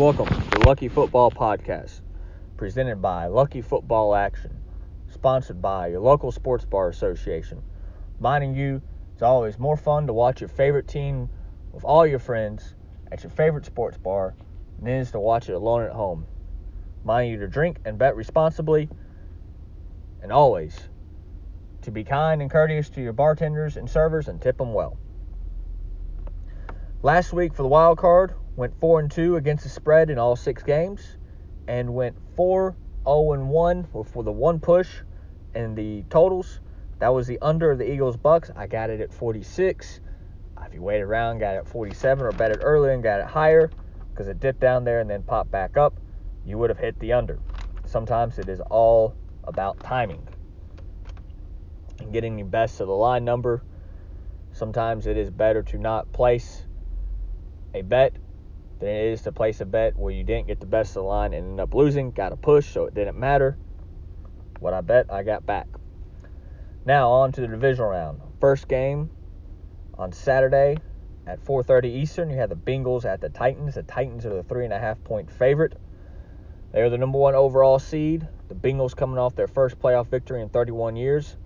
Welcome to Lucky Football Podcast, presented by Lucky Football Action, sponsored by your local sports bar association. Reminding you, it's always more fun to watch your favorite team with all your friends at your favorite sports bar than it is to watch it alone at home. Mind you to drink and bet responsibly, and always to be kind and courteous to your bartenders and servers and tip them well. Last week for the wild card, went 4 and 2 against the spread in all six games, and went 4 0 and 1 for the one push and the totals. That was the under of the Eagles Bucks. I got it at 46. Uh, if you wait around, got it at 47 or bet it earlier and got it higher because it dipped down there and then popped back up, you would have hit the under. Sometimes it is all about timing and getting the best of the line number. Sometimes it is better to not place a bet than it is to place a bet where you didn't get the best of the line and end up losing. Got a push, so it didn't matter. What I bet, I got back. Now on to the divisional round. First game on Saturday at 4:30 Eastern. You have the Bengals at the Titans. The Titans are the three and a half point favorite. They are the number one overall seed. The Bengals coming off their first playoff victory in 31 years.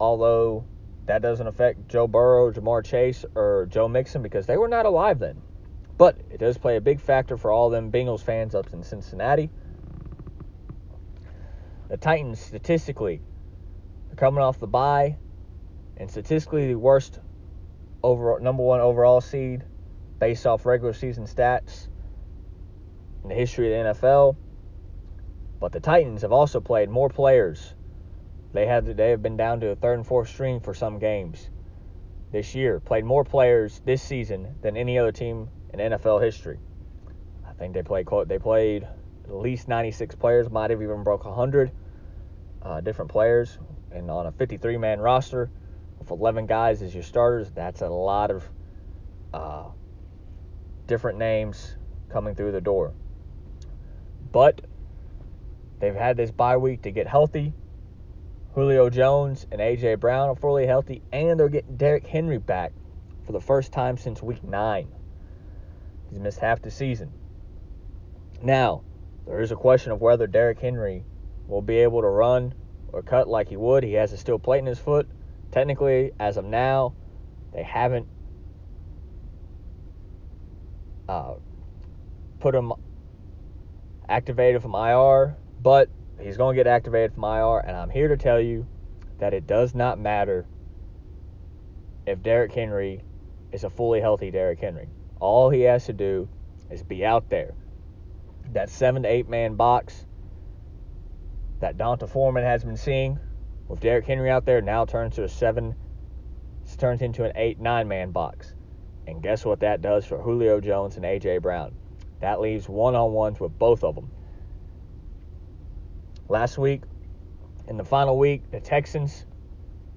Although that doesn't affect Joe Burrow, Ja'Marr Chase, or Joe Mixon because they were not alive then. But it does play a big factor for all them Bengals fans up in Cincinnati. The Titans, statistically, are coming off the bye, and statistically the worst over number one overall seed based off regular season stats in the history of the NFL. But the Titans have also played more players. They have they have been down to a third and fourth string for some games this year. Played more players this season than any other team in NFL history. I think they played they played at least 96 players, might have even broke 100 uh, different players, and on a 53-man roster with 11 guys as your starters, that's a lot of uh, different names coming through the door. But they've had this bye week to get healthy. Julio Jones and AJ Brown are fully healthy, and they're getting Derrick Henry back for the first time since week nine. He's missed half the season. Now, there is a question of whether Derrick Henry will be able to run or cut like he would. He has a steel plate in his foot. Technically, as of now, they haven't uh, put him activated from IR, but he's going to get activated from IR, and I'm here to tell you that it does not matter if Derrick Henry is a fully healthy Derrick Henry. All he has to do is be out there. That seven to eight man box that D'Onta Foreman has been seeing with Derrick Henry out there now turns to a seven, turns into an eight nine man box. And guess what that does for Julio Jones and AJ Brown? That leaves one on ones with both of them. Last week, in the final week, the Texans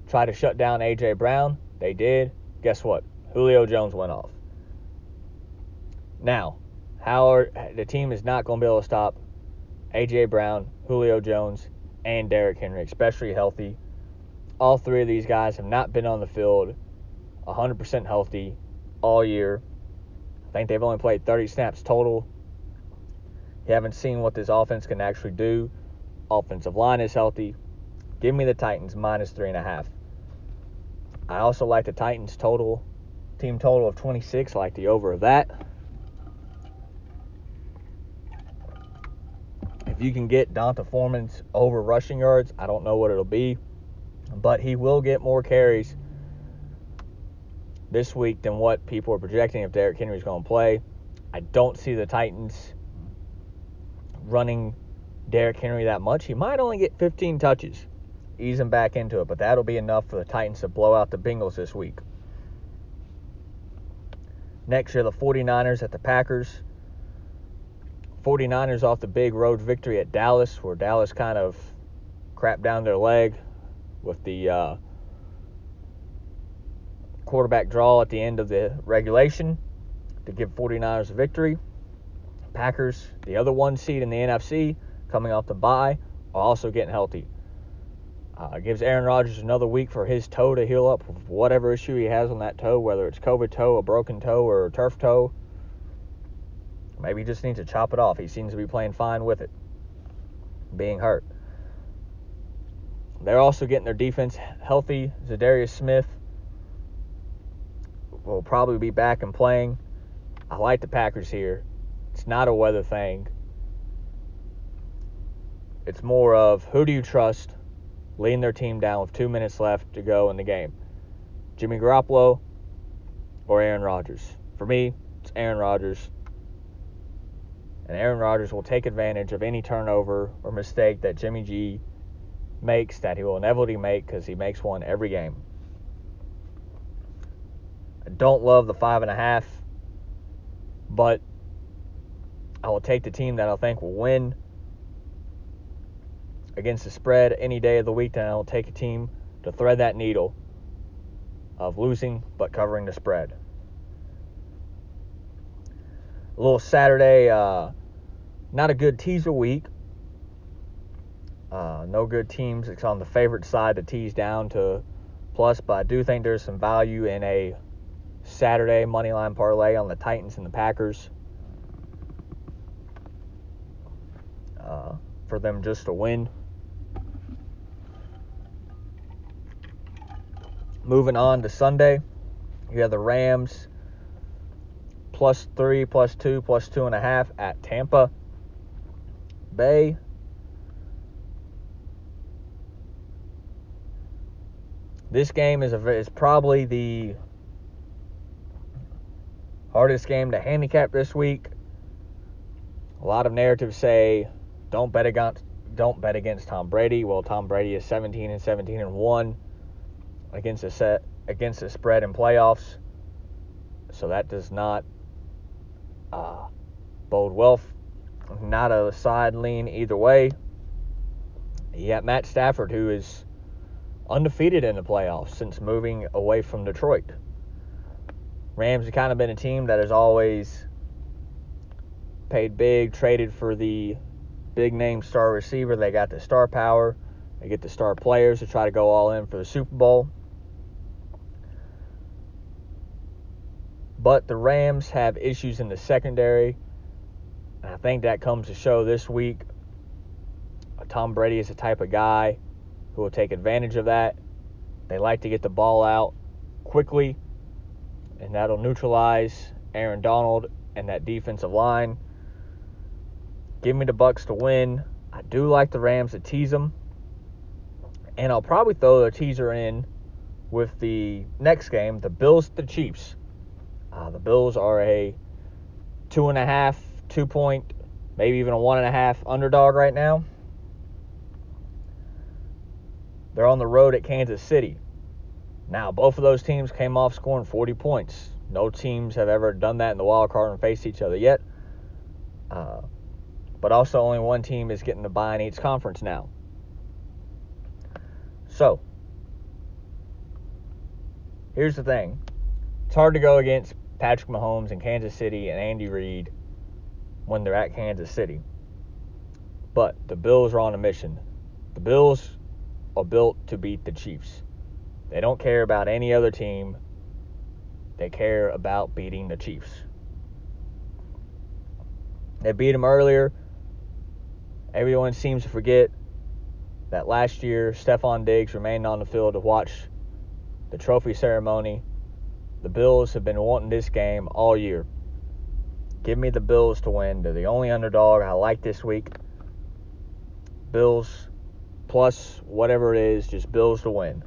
tried to shut down AJ Brown. They did. Guess what? Julio Jones went off. Now, how are, the team is not going to be able to stop A.J. Brown, Julio Jones, and Derrick Henry, especially healthy. All three of these guys have not been on the field 100% healthy all year. I think they've only played 30 snaps total. You haven't seen what this offense can actually do. Offensive line is healthy. Give me the Titans minus three and a half. I also like the Titans total, team total of 26. I like the over of that. You can get D'Onta Foreman's over rushing yards, I don't know what it'll be, but he will get more carries this week than what people are projecting if Derrick Henry's going to play. I don't see the Titans running Derrick Henry that much. He might only get 15 touches, ease him back into it, but that'll be enough for the Titans to blow out the Bengals this week. Next year, the 49ers at the Packers. 49ers off the big road victory at Dallas, where Dallas kind of crapped down their leg with the uh, quarterback draw at the end of the regulation to give 49ers a victory. Packers, the other one seed in the NFC, coming off the bye, are also getting healthy. Uh, gives Aaron Rodgers another week for his toe to heal up whatever issue he has on that toe, whether it's COVID toe, a broken toe, or a turf toe. Maybe he just needs to chop it off. He seems to be playing fine with it, being hurt. They're also getting their defense healthy. Za'Darius Smith will probably be back and playing. I like the Packers here. It's not a weather thing. It's more of who do you trust leading their team down with two minutes left to go in the game? Jimmy Garoppolo or Aaron Rodgers? For me, it's Aaron Rodgers. And Aaron Rodgers will take advantage of any turnover or mistake that Jimmy G makes that he will inevitably make because he makes one every game. I don't love the five and a half, but I will take the team that I think will win against the spread any day of the week. Then I will take a team to thread that needle of losing but covering the spread. Little Saturday, uh, not a good teaser week. Uh, no good teams. It's on the favorite side to tease down to plus, but I do think there's some value in a Saturday money line parlay on the Titans and the Packers. Uh, for them just to win. Moving on to Sunday, you have the Rams plus three, plus two, plus two and a half at Tampa Bay. This game is a, is probably the hardest game to handicap this week. A lot of narratives say don't bet against don't bet against Tom Brady. Well, Tom Brady is 17 and 17 and 1 against the set against a spread in playoffs. So that does not bode well. Not a side lean either way. You got Matt Stafford, who is undefeated in the playoffs since moving away from Detroit. Rams have kind of been a team that has always paid big, traded for the big name star receiver. They got the star power. They get the star players to try to go all in for the Super Bowl. But the Rams have issues in the secondary. And I think that comes to show this week. Tom Brady is the type of guy who will take advantage of that. They like to get the ball out quickly, and that'll neutralize Aaron Donald and that defensive line. Give me the Bucks to win. I do like the Rams to tease them, and I'll probably throw a teaser in with the next game, the Bills the Chiefs. Uh, the Bills are a two and a half, two point, maybe even a one and a half underdog right now. They're on the road at Kansas City. Now, both of those teams came off scoring 40 points. No teams have ever done that in the wild card and faced each other yet. Uh, but also, only one team is getting the bye in each conference now. So, here's the thing it's hard to go against Patrick Mahomes in Kansas City and Andy Reid when they're at Kansas City. But the Bills are on a mission. The Bills are built to beat the Chiefs. They don't care about any other team. They care about beating the Chiefs. They beat them earlier. Everyone seems to forget that last year Stefon Diggs remained on the field to watch the trophy ceremony. The Bills have been wanting this game all year. Give me the Bills to win. They're the only underdog I like this week. Bills plus whatever it is, just Bills to win.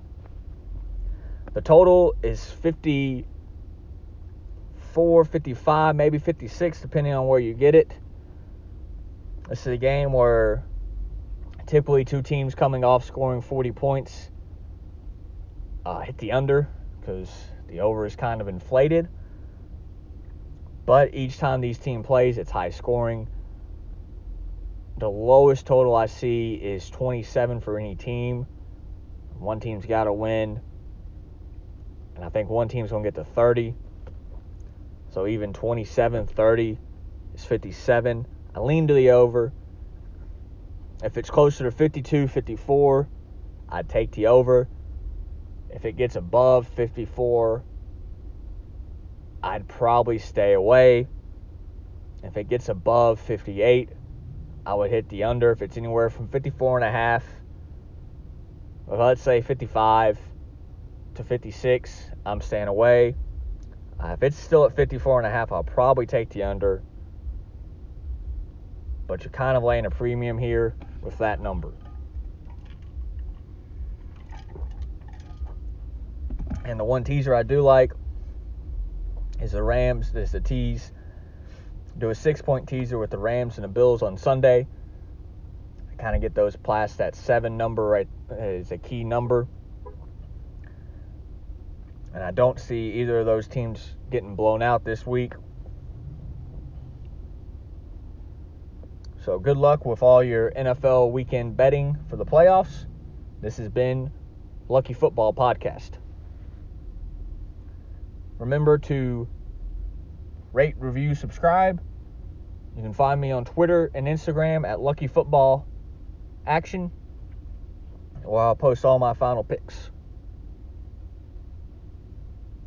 The total is 54, 55, maybe 56, depending on where you get it. This is a game where typically two teams coming off scoring 40 points uh, hit the under because the over is kind of inflated. But each time these team plays, it's high scoring. The lowest total I see is 27 for any team. One team's got to win. And I think one team's going to get to 30. So even 27 30 is 57. I lean to the over. If it's closer to 52 54, I'd take the over. If it gets above 54, I'd probably stay away. If it gets above 58, I would hit the under. If it's anywhere from 54 and a half, well, let's say 55 to 56, I'm staying away. Uh, if it's still at 54 and a half, I'll probably take the under. But you're kind of laying a premium here with that number. And the one teaser I do like is the Rams. This is the tease. Do a six point teaser with the Rams and the Bills on Sunday. Kind of get those past that seven number right is a key number. And I don't see either of those teams getting blown out this week. So good luck with all your NFL weekend betting for the playoffs. This has been Lucky Football Podcast. Remember to rate, review, subscribe. You can find me on Twitter and Instagram at Lucky Football Action, where I'll post all my final picks.